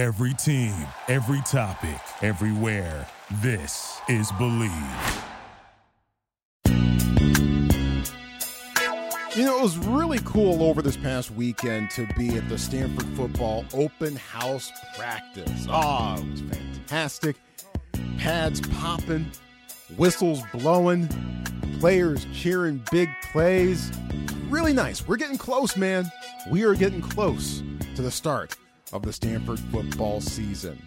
Every team, every topic, everywhere. This is Believe. You know, it was really cool over this past weekend to be at the Stanford football open house practice. Oh, it was fantastic. Pads popping, whistles blowing, players cheering big plays. Really nice. We're getting close, man. We are getting close to the start of the Stanford football season.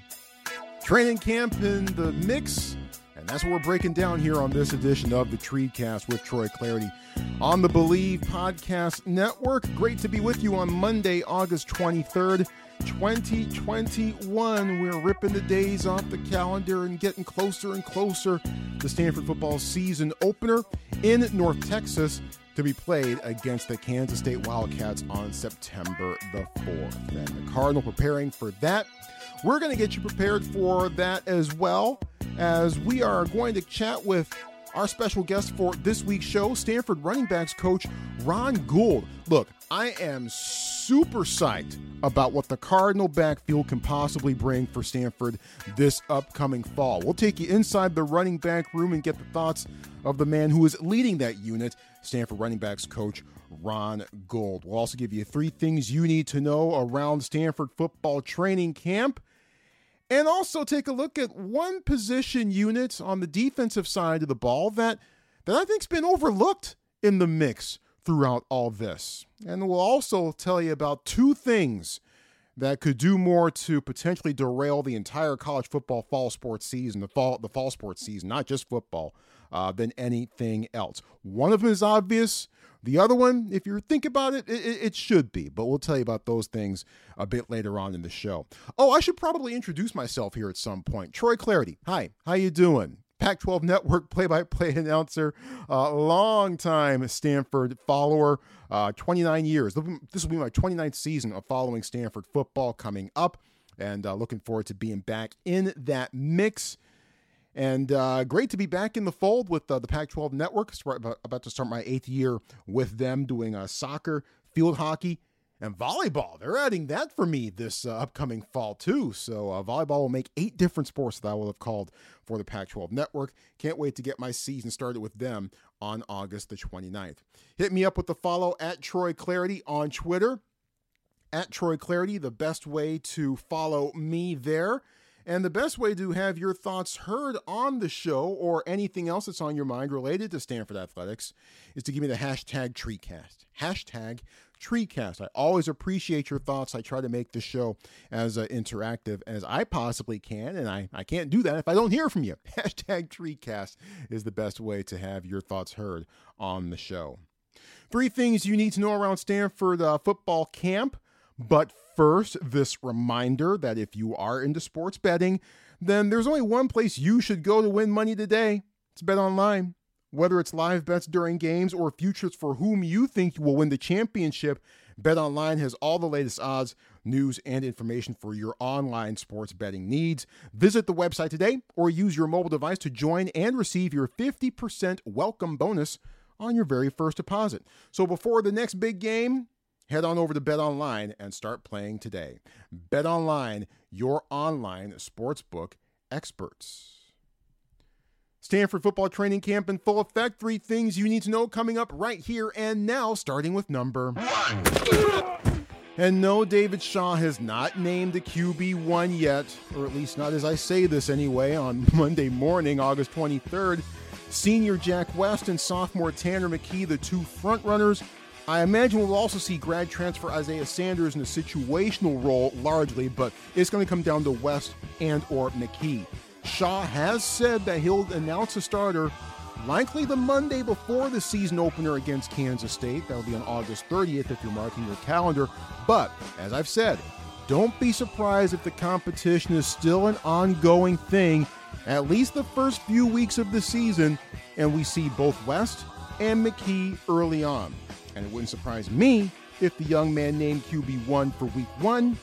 Training camp in the mix, and that's what we're breaking down here on this edition of the Treecast with Troy Clardy on the Believe Podcast Network. Great to be with you on Monday, August 23rd, 2021. We're ripping the days off the calendar and getting closer and closer to Stanford football season opener in North Texas to be played against the Kansas State Wildcats on September the 4th. And the Cardinal preparing for that. We're going to get you prepared for that as well as we are going to chat with our special guest for this week's show, Stanford running backs coach Ron Gould. Look, I am super psyched about what the Cardinal backfield can possibly bring for Stanford this upcoming fall. We'll take you inside the running back room and get the thoughts of the man who is leading that unit, Stanford running backs coach Ron Gould. We'll also give you three things you need to know around Stanford football training camp and also take a look at one position unit on the defensive side of the ball that that I think's been overlooked in the mix throughout all this. And we'll also tell you about two things that could do more to potentially derail the entire college football fall sports season, the fall the fall sports season, not just football, uh, than anything else. One of them is obvious. The other one, if you think about it, it, it, should be, but we'll tell you about those things a bit later on in the show. Oh, I should probably introduce myself here at some point. Troy Clardy, Hi, how you doing? Pac-12 Network play-by-play announcer, uh, long-time Stanford follower, uh, 29 years. This will be my 29th season of following Stanford football coming up, and uh, looking forward to being back in that mix. And uh, great to be back in the fold with uh, the Pac 12 network. About to start my eighth year with them doing uh, soccer, field hockey, and volleyball. They're adding that for me this uh, upcoming fall, too. So, uh, volleyball will make eight different sports that I will have called for the Pac 12 network. Can't wait to get my season started with them on August the 29th. Hit me up with the follow at Troy Clardy on Twitter. At Troy Clardy, the best way to follow me there. And the best way to have your thoughts heard on the show or anything else that's on your mind related to Stanford Athletics is to give me the hashtag TreeCast. Hashtag TreeCast. I always appreciate your thoughts. I try to make the show as uh, interactive as I possibly can, and I, I can't do that if I don't hear from you. Hashtag TreeCast is the best way to have your thoughts heard on the show. Three things you need to know around Stanford uh, football camp. But first, this reminder that if you are into sports betting, then there's only one place you should go to win money today. It's Bet Online. Whether it's live bets during games or futures for whom you think will win the championship, Bet Online has all the latest odds, news, and information for your online sports betting needs. Visit the website today or use your mobile device to join and receive your 50% welcome bonus on your very first deposit. So before the next big game, Head on over to Bet Online and start playing today. Bet Online, your online sportsbook experts. Stanford football training camp in full effect. Three things you need to know coming up right here and now, starting with number one. And no, David Shaw has not named a QB1 yet, or at least not as I say this anyway, on Monday morning, August 23rd. Senior Jack West and sophomore Tanner McKee, the two frontrunners, I imagine we'll also see grad transfer Isaiah Sanders in a situational role largely, but it's going to come down to West and or McKee. Shaw has said that he'll announce a starter likely the Monday before the season opener against Kansas State. That'll be on August 30th if you're marking your calendar. But as I've said, don't be surprised if the competition is still an ongoing thing at least the first few weeks of the season and we see both West and McKee early on. And it wouldn't surprise me if the young man named QB1 for week one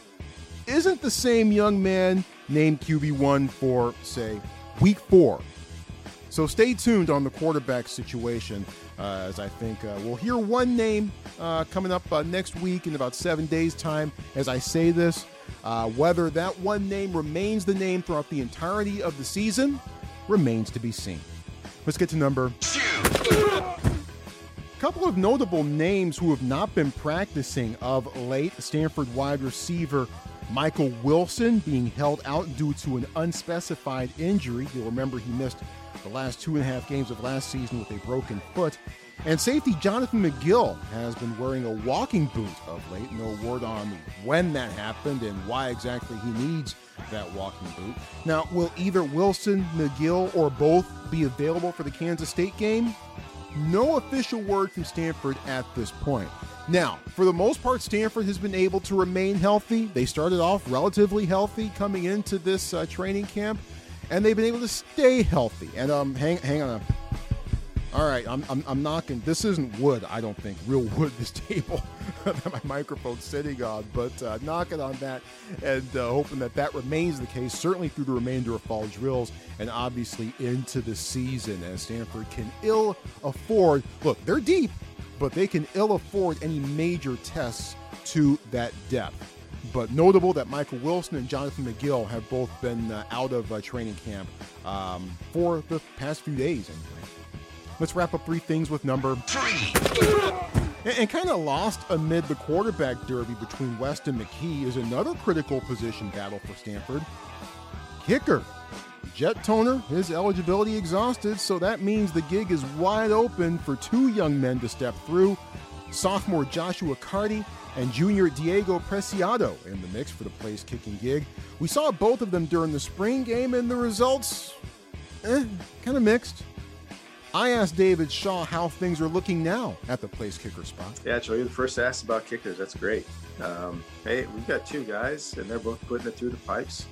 isn't the same young man named QB1 for, say, week four. So stay tuned on the quarterback situation, uh, as I think uh, we'll hear one name uh, coming up uh, next week in about seven days' time as I say this. Uh, whether that one name remains the name throughout the entirety of the season remains to be seen. Let's get to number two. Couple of notable names who have not been practicing of late. Stanford wide receiver Michael Wilson being held out due to an unspecified injury. You'll remember he missed the last two and a half games of last season with a broken foot. And safety Jonathan McGill has been wearing a walking boot of late. No word on when that happened and why exactly he needs that walking boot. Now, will either Wilson, McGill, or both be available for the Kansas State game? No official word from Stanford at this point. Now, for the most part, Stanford has been able to remain healthy. They started off relatively healthy coming into this uh, training camp, and they've been able to stay healthy. And um, hang, hang on. All right, I'm, I'm, I'm knocking. This isn't wood, I don't think, real wood, this table that my microphone's sitting on, but uh, knocking on that and uh, hoping that that remains the case, certainly through the remainder of fall drills and obviously into the season as Stanford can ill afford. Look, they're deep, but they can ill afford any major tests to that depth. But notable that Michael Wilson and Jonathan McGill have both been uh, out of uh, training camp um, for the past few days anyway. Let's wrap up three things with number three. And, and kind of lost amid the quarterback derby between West and McKee is another critical position battle for Stanford. Kicker. Jet Toner, his eligibility exhausted, so that means the gig is wide open for two young men to step through. Sophomore Joshua Carty and junior Diego Preciado in the mix for the place kicking gig. We saw both of them during the spring game, and the results, eh, kind of mixed. I asked David Shaw how things are looking now at the place kicker spot. Yeah, Joe, you're the first to ask about kickers. That's great. Um, hey, we've got two guys, and they're both putting it through the pipes.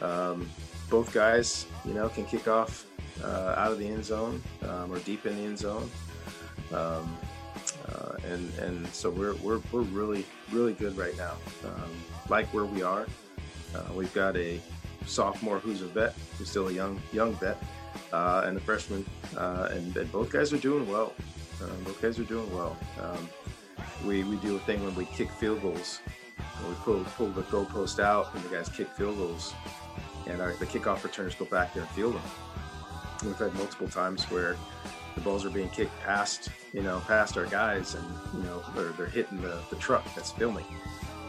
Um, both guys, you know, can kick off uh, out of the end zone um, or deep in the end zone. Um, uh, and and so we're, we're, we're really, really good right now. Um, like where we are. Uh, we've got a sophomore who's a vet, who's still a young young vet uh, and the freshman, uh, and, and, both guys are doing well. Um, both guys are doing well. Um, we, we do a thing when we kick field goals. we pull, pull the goalpost out and the guys kick field goals, and our, the kickoff returners go back there and field them. We've had multiple times where the balls are being kicked past, you know, past our guys, and you know they're, they're hitting the, the truck that's filming.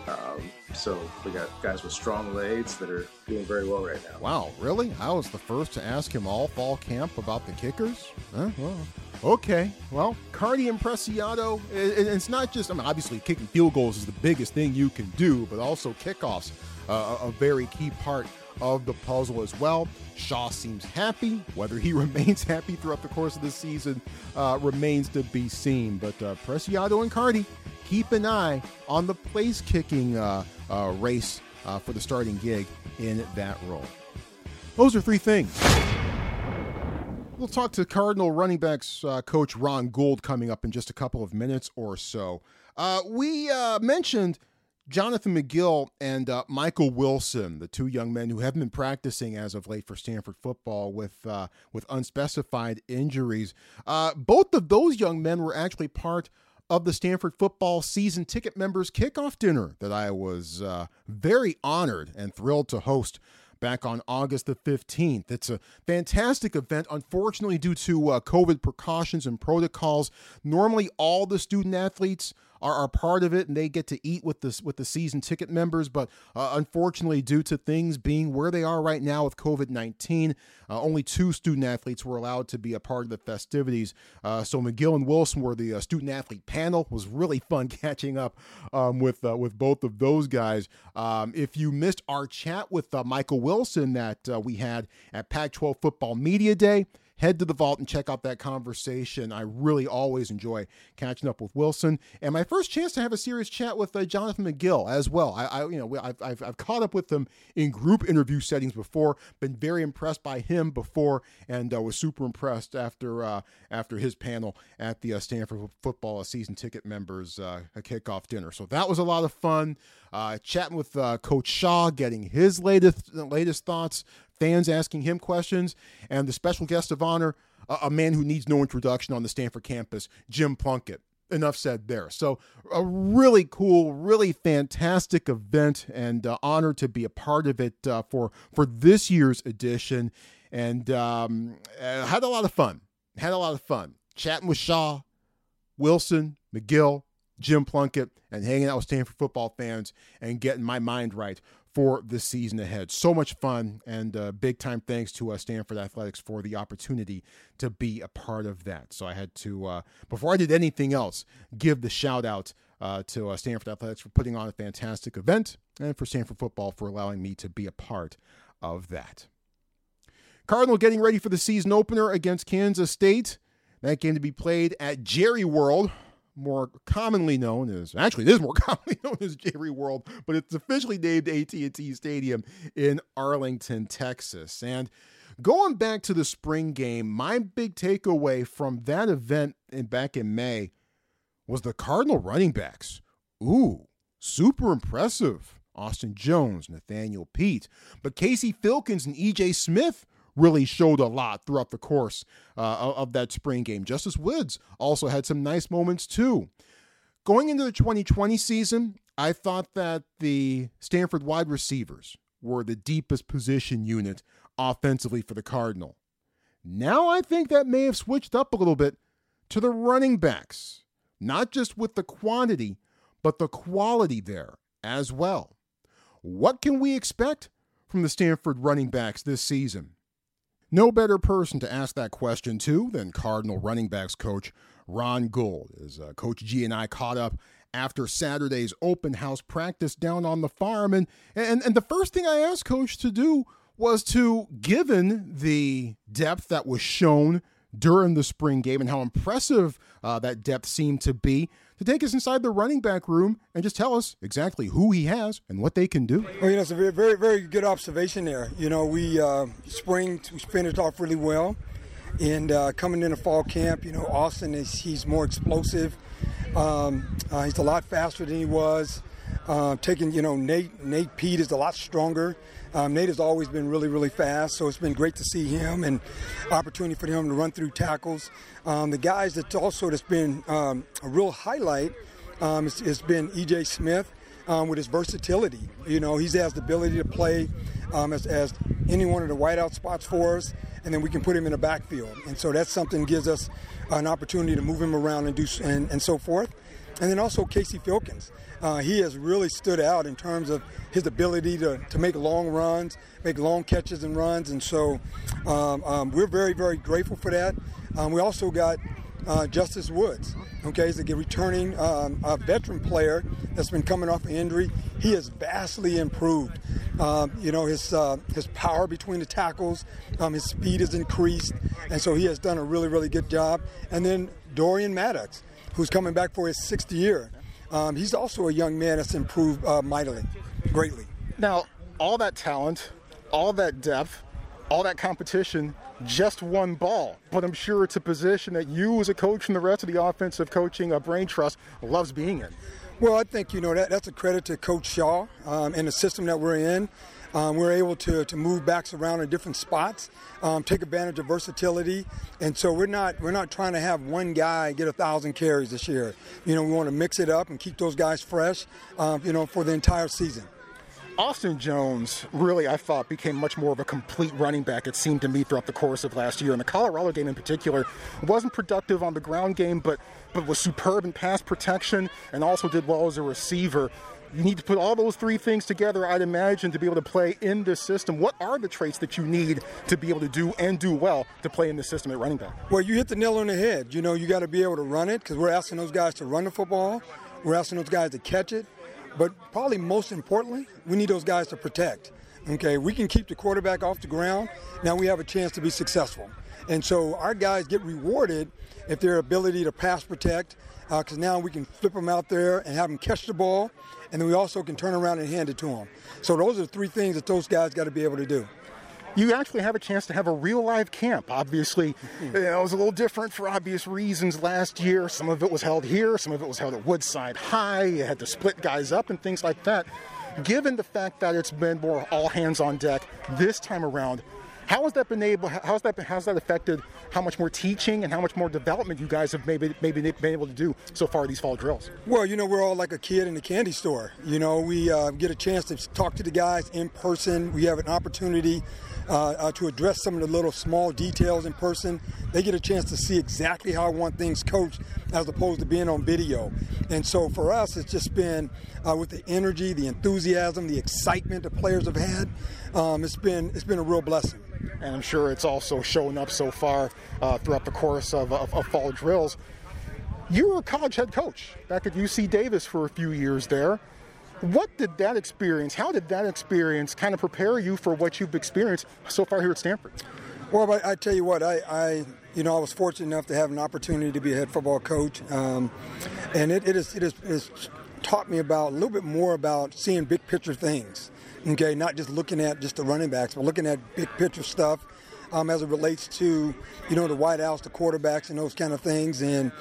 Um, so we got guys with strong legs that are doing very well right now. Wow, really? I was the first to ask him all fall camp about the kickers. Well, okay. Well, Carty and Preciado, it's not just, I mean, obviously kicking field goals is the biggest thing you can do, but also kickoffs, uh, a very key part of the puzzle as well. Shaw seems happy. Whether he remains happy throughout the course of the season uh, remains to be seen. But uh, Preciado and Carty, keep an eye on the place kicking uh, uh, race uh, for the starting gig in that role. Those are three things. We'll talk to Cardinal running backs uh, coach Ron Gould coming up in just a couple of minutes or so. Uh, we uh, mentioned Jonathan McGill and Michael Wilson, the two young men who haven't been practicing as of late for Stanford football with with unspecified injuries. Both of those young men were actually part of the Stanford football season ticket members kickoff dinner that I was uh, very honored and thrilled to host back on August the 15th. It's a fantastic event. Unfortunately, due to uh, COVID precautions and protocols, normally all the student athletes are, are part of it and they get to eat with the with the season ticket members. But uh, unfortunately, due to things being where they are right now with COVID 19, uh, only two student athletes were allowed to be a part of the festivities. Uh, so McGill and Wilson were the uh, student athlete panel. It was really fun catching up um, with uh, with both of those guys. Um, if you missed our chat with uh, Michael Wilson that uh, we had at Pac 12 Football Media Day, head to the vault and check out that conversation. I really always enjoy catching up with Wilson, and my first chance to have a serious chat with uh, Jonathan McGill as well. I, I you know, I've, I've, I've, caught up with him in group interview settings before. Been very impressed by him before, and uh, was super impressed after uh, after his panel at the uh, Stanford football season ticket members uh, kickoff dinner. So that was a lot of fun. Uh, chatting with Coach Shaw, getting his latest latest thoughts fans asking him questions, and the special guest of honor, a, a man who needs no introduction on the Stanford campus, Jim Plunkett. enough said there. So, a really cool, really fantastic event, and uh, honored to be a part of it uh, for for this year's edition. And um, uh, had a lot of fun. Had a lot of fun chatting with Shaw, Wilson, McGill, Jim Plunkett, and hanging out with Stanford football fans and getting my mind right for the season ahead. So much fun, and uh, big time thanks to uh, Stanford Athletics for the opportunity to be a part of that. So I had to, uh, before I did anything else, give the shout out uh, to uh, Stanford Athletics for putting on a fantastic event and for Stanford football for allowing me to be a part of that. Cardinal getting ready for the season opener against Kansas State. That game to be played at Jerry World more commonly known as actually it is more commonly known as Jerry World, but it's officially named AT&T Stadium in Arlington, Texas. And going back to the spring game, my big takeaway from that event in back in May was the Cardinal running backs. Ooh, super impressive. Austin Jones, Nathaniel Peat, but Casey Filkins and EJ Smith really showed a lot throughout the course uh, of that spring game. Justus Woods also had some nice moments too. Going into the 2020 season, I thought that the Stanford wide receivers were the deepest position unit offensively for the Cardinal. Now I think that may have switched up a little bit to the running backs, not just with the quantity, but the quality there as well. What can we expect from the Stanford running backs this season? No better person to ask that question to than Cardinal running backs coach Ron Gould. As uh, Coach G and I caught up after Saturday's open house practice down on the farm, and and and the first thing I asked Coach to do was to, given the depth that was shown during the spring game and how impressive uh, that depth seemed to be, to take us inside the running back room and just tell us exactly who he has and what they can do. Well, you know, it's a very, very, very good observation there. You know, we uh, spring we finished off really well, and uh, coming into fall camp, you know, Austin is he's more explosive. Um, uh, he's a lot faster than he was. Uh, taking, you know, Nate Nate Peat is a lot stronger. Um, Nate has always been really, really fast, so it's been great to see him and opportunity for him to run through tackles. Um, the guys that's also that's been um, a real highlight um, has, been EJ Smith um, with his versatility. You know, he has the ability to play um, as, as any one of the wideout spots for us, and then we can put him in the backfield. And so that's something that gives us an opportunity to move him around and do and, and so forth. And then also Casey Filkins. Uh, he has really stood out in terms of his ability to, to make long runs, make long catches and runs. And so um, um, we're very, very grateful for that. Um, we also got uh, Justus Woods. Okay, he's a returning um, a veteran player that's been coming off an injury. He has vastly improved. Um, you know, his uh, his power between the tackles, um, his speed has increased, and so he has done a really, really good job. And then Dorian Maddox, who's coming back for his sixth year. Um, he's also a young man that's improved uh, mightily, greatly. Now, all that talent, all that depth, all that competition, just one ball. But I'm sure it's a position that you, as a coach, and the rest of the offensive coaching of Brain Trust loves being in. Well, I think you know that that's a credit to Coach Shaw um, and the system that we're in. Um, we're able to, to move backs around in different spots, um, take advantage of versatility, and so we're not we're not trying to have one guy get a thousand carries this year. You know, we want to mix it up and keep those guys fresh. Um, you know, for the entire season. Austin Jones really, I thought, became much more of a complete running back, it seemed to me, throughout the course of last year. And the Colorado game in particular wasn't productive on the ground game, but, but was superb in pass protection and also did well as a receiver. You need to put all those three things together, I'd imagine, to be able to play in this system. What are the traits that you need to be able to do and do well to play in this system at running back? Well, you hit the nail on the head. You know, you got to be able to run it because we're asking those guys to run the football. We're asking those guys to catch it. But probably most importantly, we need those guys to protect. Okay, we can keep the quarterback off the ground. Now we have a chance to be successful. And so our guys get rewarded if their ability to pass protect, because uh, now we can flip them out there and have them catch the ball and then we also can turn around and hand it to them. So those are the three things that those guys got to be able to do. You actually have a chance to have a real live camp. Obviously, you know, it was a little different for obvious reasons last year. Some of it was held here, some of it was held at Woodside High. You had to split guys up and things like that. Given the fact that it's been more all hands on deck this time around, How has that been able? How's that? Been, how's that affected how much more teaching and how much more development you guys have maybe maybe been able to do so far these fall drills? Well, you know, we're all like a kid in a candy store. You know, we uh, get a chance to talk to the guys in person. We have an opportunity uh, uh, to address some of the little small details in person. They get a chance to see exactly how I want things coached as opposed to being on video. And so for us, it's just been uh, with the energy, the enthusiasm, the excitement the players have had. Um, it's been it's been a real blessing. And I'm sure it's also shown up so far uh, throughout the course of, of, of fall drills. You were a college head coach back at UC Davis for a few years there. What did that experience, how did that experience kind of prepare you for what you've experienced so far here at Stanford? Well, I, I tell you what, I, I, you know, I was fortunate enough to have an opportunity to be a head football coach, um, and it, it, is, it, is, it has taught me about a little bit more about seeing big picture things. Okay, not just looking at just the running backs, but looking at big picture stuff um, as it relates to you know the wideouts, the quarterbacks, and those kind of things, and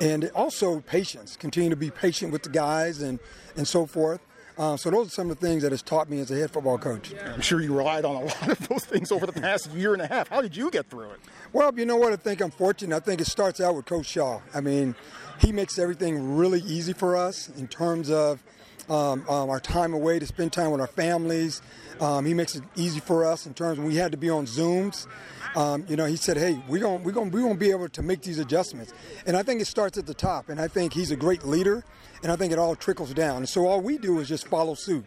and also patience. Continue to be patient with the guys and and so forth. Uh, so those are some of the things that has taught me as a head football coach. I'm sure you relied on a lot of those things over the past year and a half. How did you get through it? Well, you know what? I think I'm fortunate. I think it starts out with Coach Shaw. I mean, he makes everything really easy for us in terms of um, um, our time away to spend time with our families. Um, he makes it easy for us in terms when we had to be on Zooms. Um, you know, he said, "Hey, we're going, we're going, we're going to be able to make these adjustments." And I think it starts at the top. And I think he's a great leader and I think it all trickles down. And so all we do is just follow suit.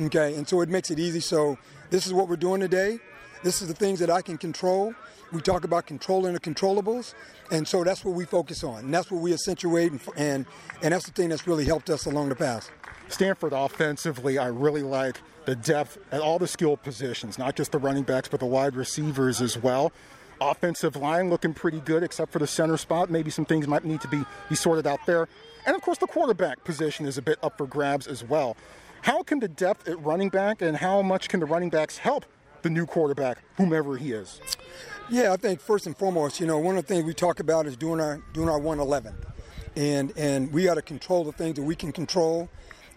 Okay, and so it makes it easy. So this is what we're doing today. This is the things that I can control. We talk about controlling the controllables, and so that's what we focus on, and that's what we accentuate, and and, and that's the thing that's really helped us along the path. Stanford offensively, I really like the depth at all the skill positions, not just the running backs, but the wide receivers as well. Offensive line looking pretty good, except for the center spot. Maybe some things might need to be, be sorted out there. And of course, the quarterback position is a bit up for grabs as well. How can the depth at running back and how much can the running backs help the new quarterback, whomever he is? Yeah, I think first and foremost, you know, one of the things we talk about is doing our doing our 111, and and we got to control the things that we can control.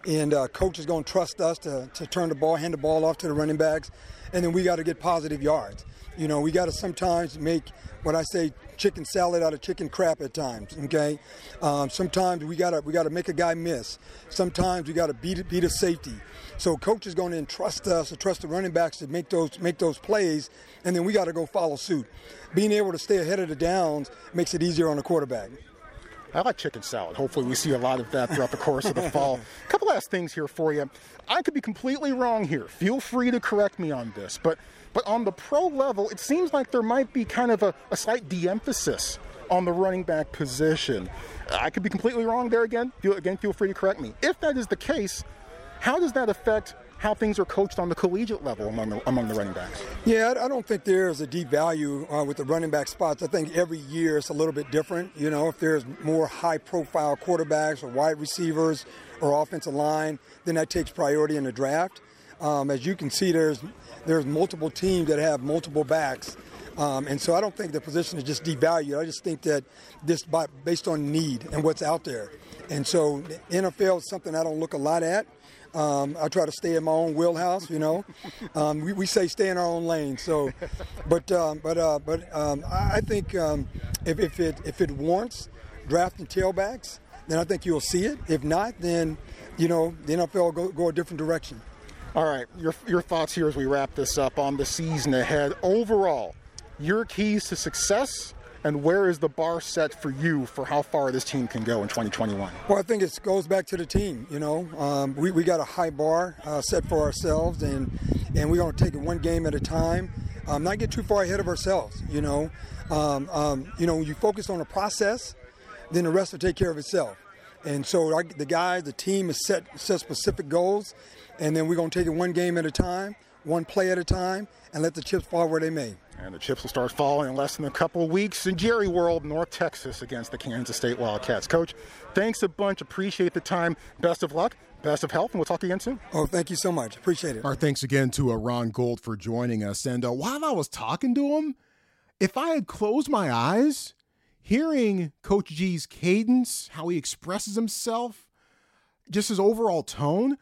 And uh, coach is going to trust us to, to turn the ball, hand the ball off to the running backs, and then we got to get positive yards. You know, we got to sometimes make what I say chicken salad out of chicken crap at times. Okay, um, sometimes we gotta we gotta make a guy miss. Sometimes we gotta beat beat a safety. So coach is going to entrust us to trust the running backs to make those make those plays, and then we got to go follow suit. Being able to stay ahead of the downs makes it easier on the quarterback. I like chicken salad. Hopefully, we see a lot of that throughout the course of the fall. A couple last things here for you. I could be completely wrong here. Feel free to correct me on this, but but on the pro level, it seems like there might be kind of a, a slight de-emphasis on the running back position. I could be completely wrong there again. Feel, again, feel free to correct me. If that is the case, how does that affect how things are coached on the collegiate level among the, among the running backs? Yeah, I don't think there's a deep value uh, with the running back spots. I think every year it's a little bit different. You know, if there's more high profile quarterbacks or wide receivers or offensive line, then that takes priority in the draft. Um, as you can see, there's there's multiple teams that have multiple backs. Um, and so I don't think the position is just devalued. I just think that this by, based on need and what's out there. And so NFL is something I don't look a lot at. Um, I try to stay in my own wheelhouse, you know. Um, we, we, say stay in our own lane. So, but um, but uh, but um, I think um, if, if it if it warrants drafting tailbacks, then I think you'll see it. If not, then you know the NFL will go, go a different direction. All right, your, your thoughts here as we wrap this up on the season ahead. Overall, your keys to success and where is the bar set for you for how far this team can go in 2021? Well, I think it goes back to the team. You know, um, we, we got a high bar uh, set for ourselves, and and we're going to take it one game at a time. Um, not get too far ahead of ourselves. You know, um, um you know, you focus on the process, then the rest will take care of itself. And so our, the guys, the team has set set specific goals, and then we're going to take it one game at a time, one play at a time, and let the chips fall where they may. And the chips will start falling in less than a couple of weeks in Jerry World, North Texas, against the Kansas State Wildcats. Coach, thanks a bunch. Appreciate the time. Best of luck. Best of health, and we'll talk again soon. Oh, thank you so much. Appreciate it. Our thanks again to uh, Ron Gould for joining us. And uh, while I was talking to him, if I had closed my eyes, hearing Coach G's cadence, how he expresses himself, just his overall tone,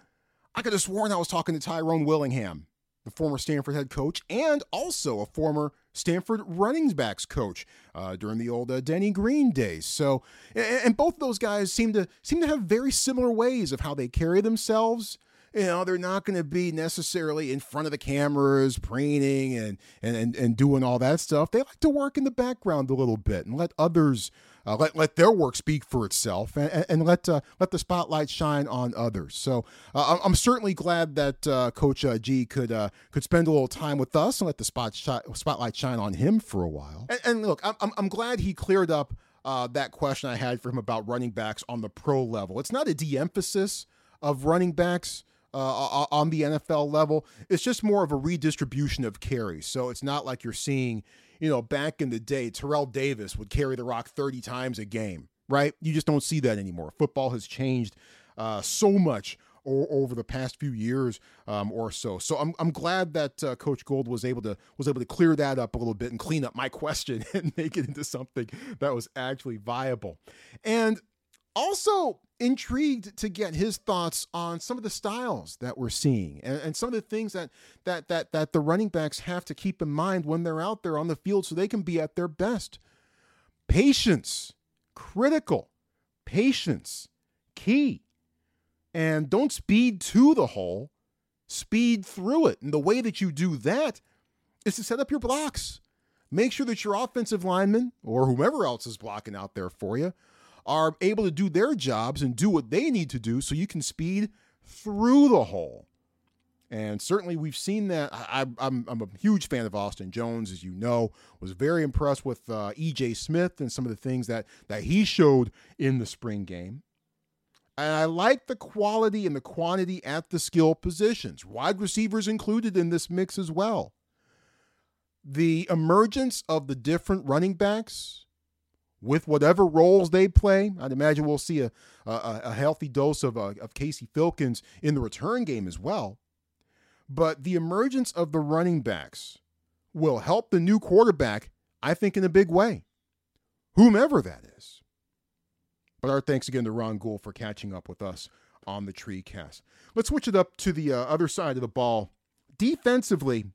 I could have sworn I was talking to Tyrone Willingham the former Stanford head coach, and also a former Stanford running backs coach uh, during the old uh, Denny Green days. So, and both those guys seem to seem to have very similar ways of how they carry themselves. You know, they're not going to be necessarily in front of the cameras, preening and, and and and doing all that stuff. They like to work in the background a little bit and let others uh, let let their work speak for itself, and, and let uh, let the spotlight shine on others. So uh, I'm certainly glad that uh, Coach uh, G could uh, could spend a little time with us and let the spot sh- spotlight shine on him for a while. And, and look, I'm I'm glad he cleared up that question I had for him about running backs on the pro level. It's not a de-emphasis of running backs. Uh, on the NFL level. It's just more of a redistribution of carries. So it's not like you're seeing, you know, back in the day, Terrell Davis would carry the rock 30 times a game, right? You just don't see that anymore. Football has changed uh, so much over the past few years um, or so. So I'm, I'm glad that uh, Coach Gould was able to was able to clear that up a little bit and clean up my question and make it into something that was actually viable. And also intrigued to get his thoughts on some of the styles that we're seeing and, and, some of the things that that that that the running backs have to keep in mind when they're out there on the field so they can be at their best. Patience, critical. Patience, key. And don't speed to the hole, speed through it. And the way that you do that is to set up your blocks. Make sure that your offensive lineman or whomever else is blocking out there for you are able to do their jobs and do what they need to do so you can speed through the hole. And certainly we've seen that. I, am a huge fan of Austin Jones, as you know. Was very impressed with uh, E.J. Smith and some of the things that that he showed in the spring game. And I like the quality and the quantity at the skill positions, wide receivers included in this mix as well. The emergence of the different running backs with whatever roles they play. I'd imagine we'll see a, a, a healthy dose of, uh, of Casey Filkins in the return game as well. But the emergence of the running backs will help the new quarterback, I think, in a big way, whomever that is. But our thanks again to Ron Gould for catching up with us on the tree cast. Let's switch it up to the uh, other side of the ball. Defensively,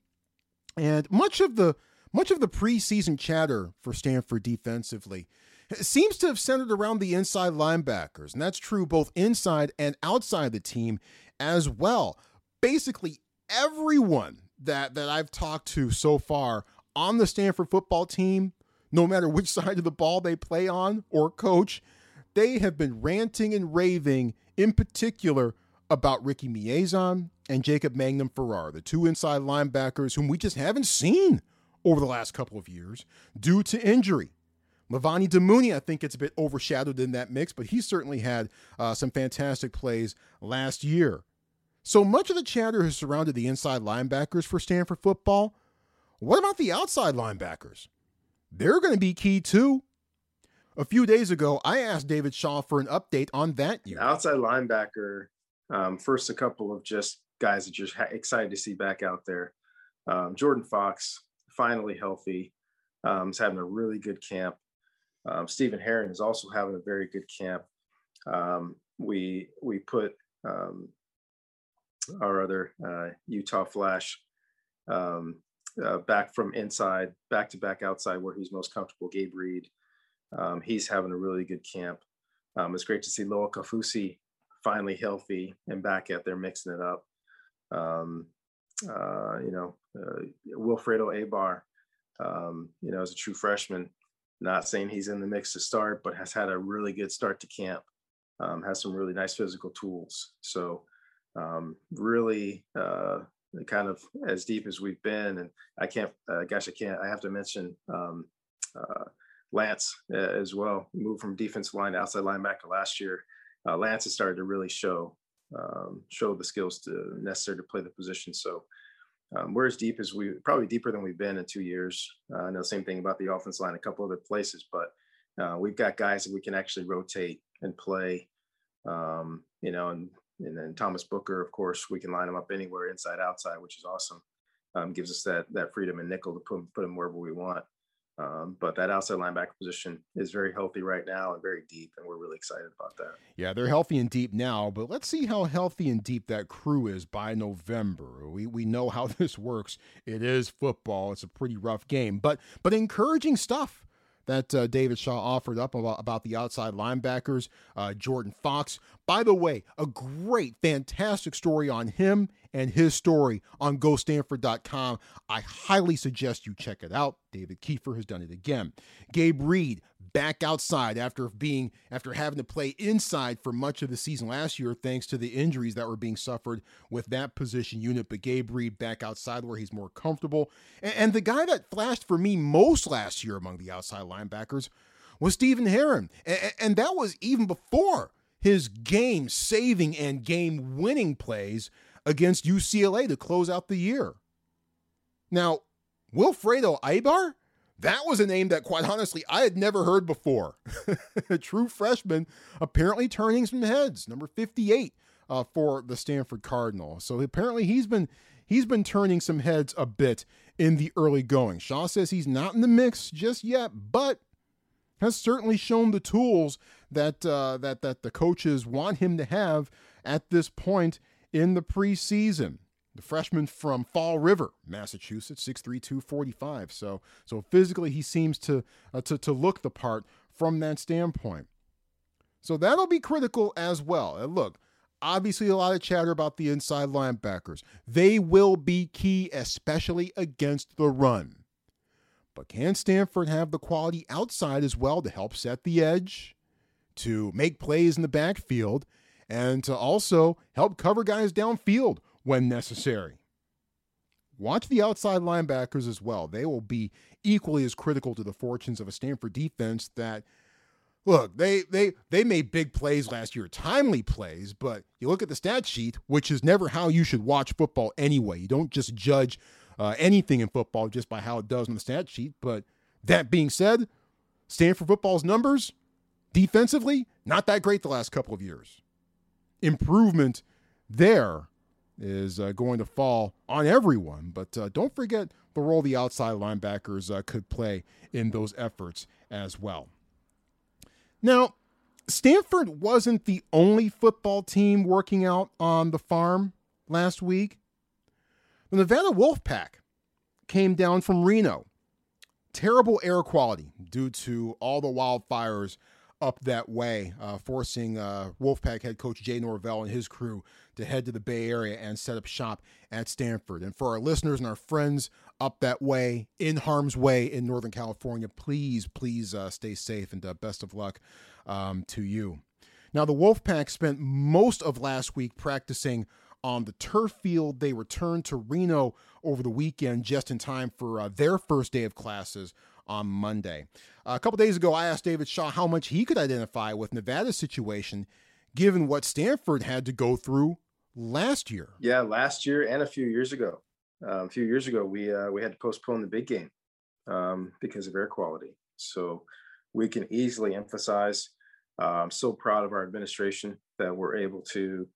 and much of the much of the preseason chatter for Stanford defensively seems to have centered around the inside linebackers, and that's true both inside and outside the team as well. Basically, everyone that that I've talked to so far on the Stanford football team, no matter which side of the ball they play on or coach, they have been ranting and raving in particular about Ricky Miezan and Jacob Mangum Farrar, the two inside linebackers whom we just haven't seen over the last couple of years due to injury. Levani Damuni, I think, gets a bit overshadowed in that mix, but he certainly had uh, some fantastic plays last year. So much of the chatter has surrounded the inside linebackers for Stanford football. What about the outside linebackers? They're going to be key too. A few days ago, I asked David Shaw for an update on that year. Outside linebacker, um, first, a couple of just guys that you're excited to see back out there. Um, Jordan Fox, finally healthy. Um, is having a really good camp. Um, Stephen Herron is also having a very good camp. Um, we we put um, our other uh, Utah Flash um, uh, back from inside, back to back outside where he's most comfortable. Gabe Reed, um, he's having a really good camp. It's great to see Lowell Kafusi finally healthy and back at there mixing it up. Uh, you know, Wilfredo Aybar, um, you know, as a true freshman, not saying he's in the mix to start, but has had a really good start to camp. Um, has some really nice physical tools. So um, really uh, kind of as deep as we've been. And I can't, uh, gosh, I can't, I have to mention um, uh, Lance uh, as well. Moved from defensive line to outside linebacker last year. Uh, Lance has started to really show um, show the skills to necessary to play the position. So um, we're as deep as we probably deeper than we've been in two years. Uh, I know the same thing about the offense line, a couple other places, but uh, we've got guys that we can actually rotate and play. Um, you know, and and then Thomas Booker, of course, we can line him up anywhere, inside, outside, which is awesome. Um, gives us that that freedom and nickel to put put him wherever we want. Um, but that outside linebacker position is very healthy right now and very deep, and we're really excited about that. Yeah, they're healthy and deep now, but let's see how healthy and deep that crew is by November. We we know how this works. It is football. It's a pretty rough game, but but encouraging stuff that uh, David Shaw offered up about, about the outside linebackers. Uh, Jordan Fox, by the way, a great, fantastic story on him and his story on GoStanford.com. I highly suggest you check it out. David Kiefer has done it again. Gabe Reed back outside after being after having to play inside for much of the season last year thanks to the injuries that were being suffered with that position unit but Gabe Reed back outside where he's more comfortable and, and the guy that flashed for me most last year among the outside linebackers was Stephen Herron and, and that was even before his game saving and game winning plays against UCLA to close out the year. Now, Wilfredo Aybar, that was a name that, quite honestly, I had never heard before. a true freshman, apparently turning some heads, number 58 uh, for the Stanford Cardinal. So apparently he's been he's been turning some heads a bit in the early going. Shaw says he's not in the mix just yet, but has certainly shown the tools that uh, that that the coaches want him to have at this point in the preseason. The freshman from Fall River, Massachusetts, 6'3", 245. So so physically he seems to uh, to to look the part from that standpoint. So that'll be critical as well. And look, obviously a lot of chatter about the inside linebackers. They will be key, especially against the run. But can Stanford have the quality outside as well to help set the edge, to make plays in the backfield, and to also help cover guys downfield when necessary. Watch the outside linebackers as well. They will be equally as critical to the fortunes of a Stanford defense that look, they they they made big plays last year, timely plays, but you look at the stat sheet, which is never how you should watch football anyway. You don't just judge uh, anything in football just by how it does on the stat sheet. But that being said, Stanford football's numbers defensively not that great the last couple of years improvement there is uh, going to fall on everyone. But uh, don't forget the role the outside linebackers uh, could play in those efforts as well. Now, Stanford wasn't the only football team working out on the farm last week. The Nevada Wolfpack came down from Reno. Terrible air quality due to all the wildfires up that way, uh, forcing uh, Wolfpack head coach Jay Norvell and his crew to head to the Bay Area and set up shop at Stanford. And for our listeners and our friends up that way, in harm's way in Northern California, please, please uh, stay safe and uh, best of luck um, to you. Now, the Wolfpack spent most of last week practicing on the turf field. They returned to Reno over the weekend just in time for uh, their first day of classes on Monday. Uh, a couple days ago, I asked David Shaw how much he could identify with Nevada's situation, given what Stanford had to go through last year. Yeah, last year and a few years ago. Uh, a few years ago, we uh, we had to postpone the big game um, because of air quality. So we can easily emphasize. Uh, I'm so proud of our administration that we're able to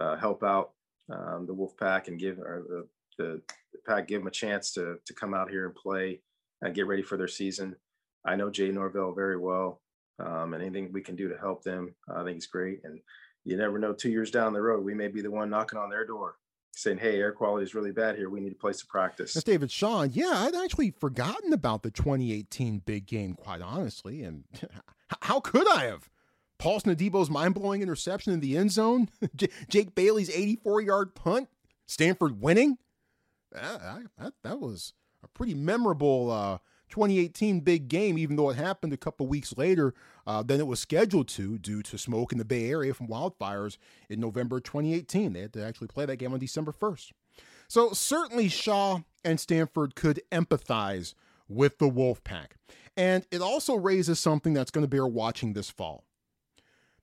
uh, help out um, the Wolfpack and give our, the, the pack give them a chance to to come out here and play and get ready for their season. I know Jay Norvell very well, um, and anything we can do to help them, I think is great. And you never know, two years down the road, we may be the one knocking on their door saying, "Hey, air quality is really bad here. We need a place to practice." That's David Shaw. Yeah, I'd actually forgotten about the 2018 big game, quite honestly. And how could I have? Paulson Adebo's mind-blowing interception in the end zone, J- Jake Bailey's 84-yard punt, Stanford winning. That, that, that was pretty memorable uh, 2018 big game, even though it happened a couple weeks later uh, than it was scheduled to due to smoke in the Bay Area from wildfires in November 2018. They had to actually play that game on December 1st. So certainly Shaw and Stanford could empathize with the Wolfpack. And it also raises something that's going to bear watching this fall.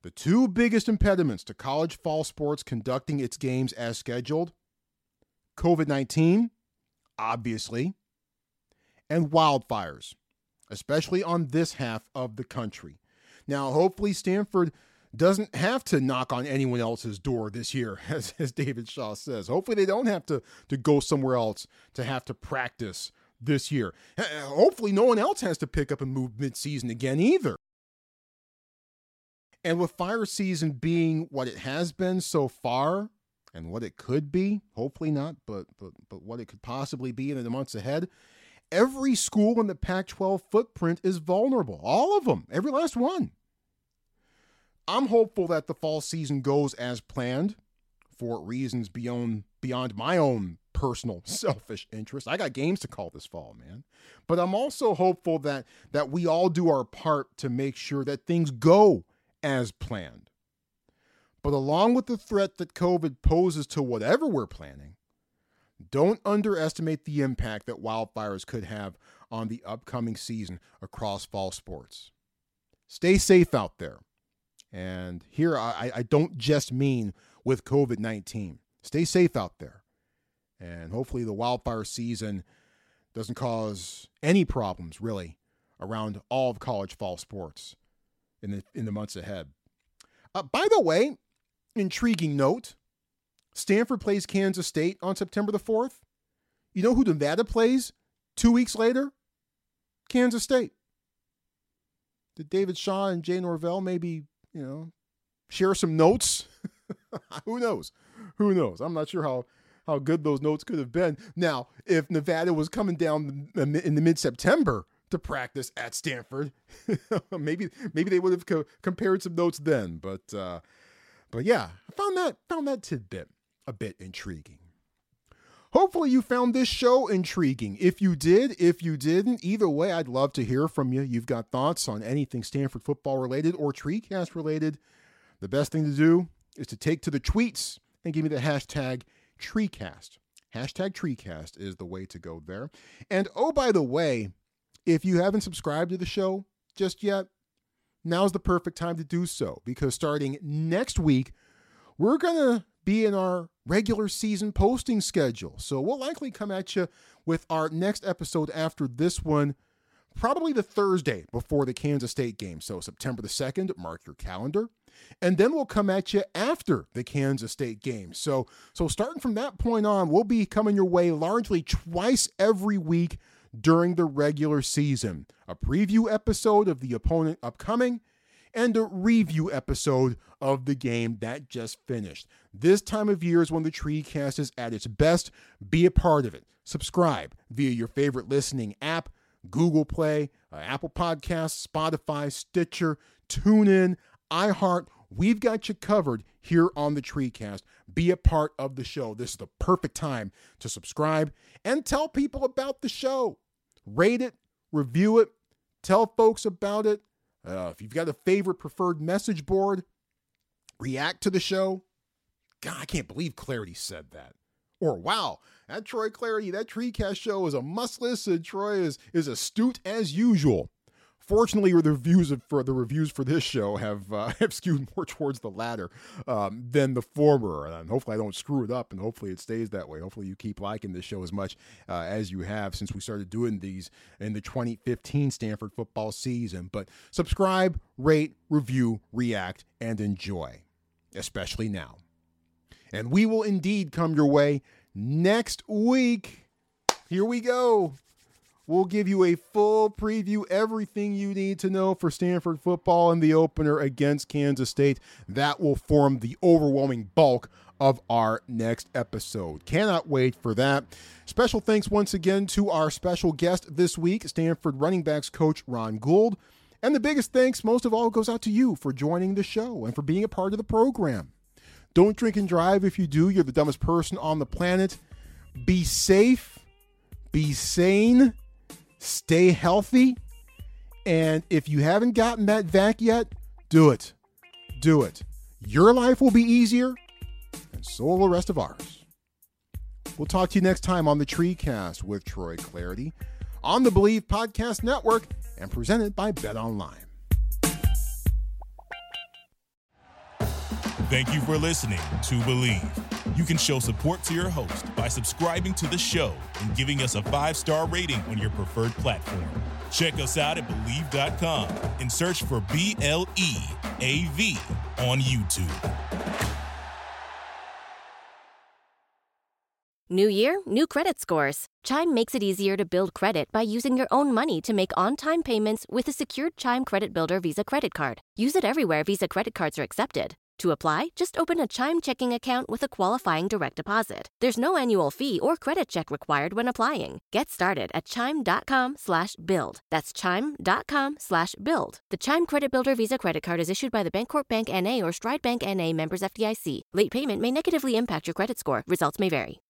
The two biggest impediments to college fall sports conducting its games as scheduled COVID 19, obviously, and wildfires, especially on this half of the country. Now, hopefully, Stanford doesn't have to knock on anyone else's door this year, as, as David Shaw says. Hopefully, they don't have to, to go somewhere else to have to practice this year. Hopefully, no one else has to pick up and move midseason again either. And with fire season being what it has been so far, and what it could be, hopefully not, but but but what it could possibly be in the months ahead, every school in the Pac-12 footprint is vulnerable. All of them, every last one. I'm hopeful that the fall season goes as planned for reasons beyond beyond my own personal selfish interest. I got games to call this fall, man. But I'm also hopeful that that we all do our part to make sure that things go as planned. But along with the threat that COVID poses to whatever we're planning, don't underestimate the impact that wildfires could have on the upcoming season across fall sports. Stay safe out there. And here, I, I don't just mean with COVID 19. Stay safe out there. And hopefully, the wildfire season doesn't cause any problems, really, around all of college fall sports in the, in the months ahead. Uh, by the way, intriguing note Stanford plays Kansas State on September the 4th. You know who Nevada plays two weeks later? Kansas State. Did David Shaw and Jay Norvell maybe, you know, share some notes? who knows? Who knows? I'm not sure how how good those notes could have been. Now, if Nevada was coming down in the mid September to practice at Stanford, maybe maybe they would have co- compared some notes then. But uh, but yeah, I found that found that tidbit a bit intriguing. Hopefully, you found this show intriguing. If you did, if you didn't, either way, I'd love to hear from you. You've got thoughts on anything Stanford football related or TreeCast related. The best thing to do is to take to the tweets and give me the hashtag TreeCast. Hashtag TreeCast is the way to go there. And oh, by the way, if you haven't subscribed to the show just yet, now's the perfect time to do so because starting next week, we're going to be in our regular season posting schedule. So we'll likely come at you with our next episode after this one, probably the Thursday before the Kansas State game. So September the 2nd, mark your calendar. And then we'll come at you after the Kansas State game. So so starting from that point on, we'll be coming your way largely twice every week during the regular season. A preview episode of the opponent upcoming and a review episode of the game that just finished. This time of year is when the TreeCast is at its best. Be a part of it. Subscribe via your favorite listening app Google Play, uh, Apple Podcasts, Spotify, Stitcher, TuneIn, iHeart. We've got you covered here on the TreeCast. Be a part of the show. This is the perfect time to subscribe and tell people about the show. Rate it, review it, tell folks about it. Uh, if you've got a favorite preferred message board, react to the show. God, I can't believe Clardy said that. Or wow, that Troy Clardy, that TreeCast show is a must listen. Troy is is astute as usual. Fortunately, the reviews for the reviews for this show have uh, have skewed more towards the latter um, than the former, and hopefully I don't screw it up, and hopefully it stays that way. Hopefully you keep liking this show as much uh, as you have since we started doing these in the 2015 Stanford football season. But subscribe, rate, review, react, and enjoy, especially now. And we will indeed come your way next week. Here we go. We'll give you a full preview, everything you need to know for Stanford football in the opener against Kansas State. That will form the overwhelming bulk of our next episode. Cannot wait for that. Special thanks once again to our special guest this week, Stanford running backs coach Ron Gould. And the biggest thanks, most of all, goes out to you for joining the show and for being a part of the program. Don't drink and drive. If you do, you're the dumbest person on the planet. Be safe, be sane stay healthy. And if you haven't gotten that vac yet, do it. Do it. Your life will be easier, and so will the rest of ours. We'll talk to you next time on the TreeCast with Troy Clardy on the Bleav Podcast Network and presented by Bet Online. Thank you for listening to Bleav. You can show support to your host by subscribing to the show and giving us a five star rating on your preferred platform. Check us out at Bleav.com and search for B L E A V on YouTube. New year, new credit scores. Chime makes it easier to build credit by using your own money to make on time payments with a secured Chime Credit Builder Visa credit card. Use it everywhere Visa credit cards are accepted. To apply, just open a Chime checking account with a qualifying direct deposit. There's no annual fee or credit check required when applying. Get started at chime.com slash build. That's chime.com slash build. The Chime Credit Builder Visa credit card is issued by the Bancorp Bank NA or Stride Bank NA members FDIC. Late payment may negatively impact your credit score. Results may vary.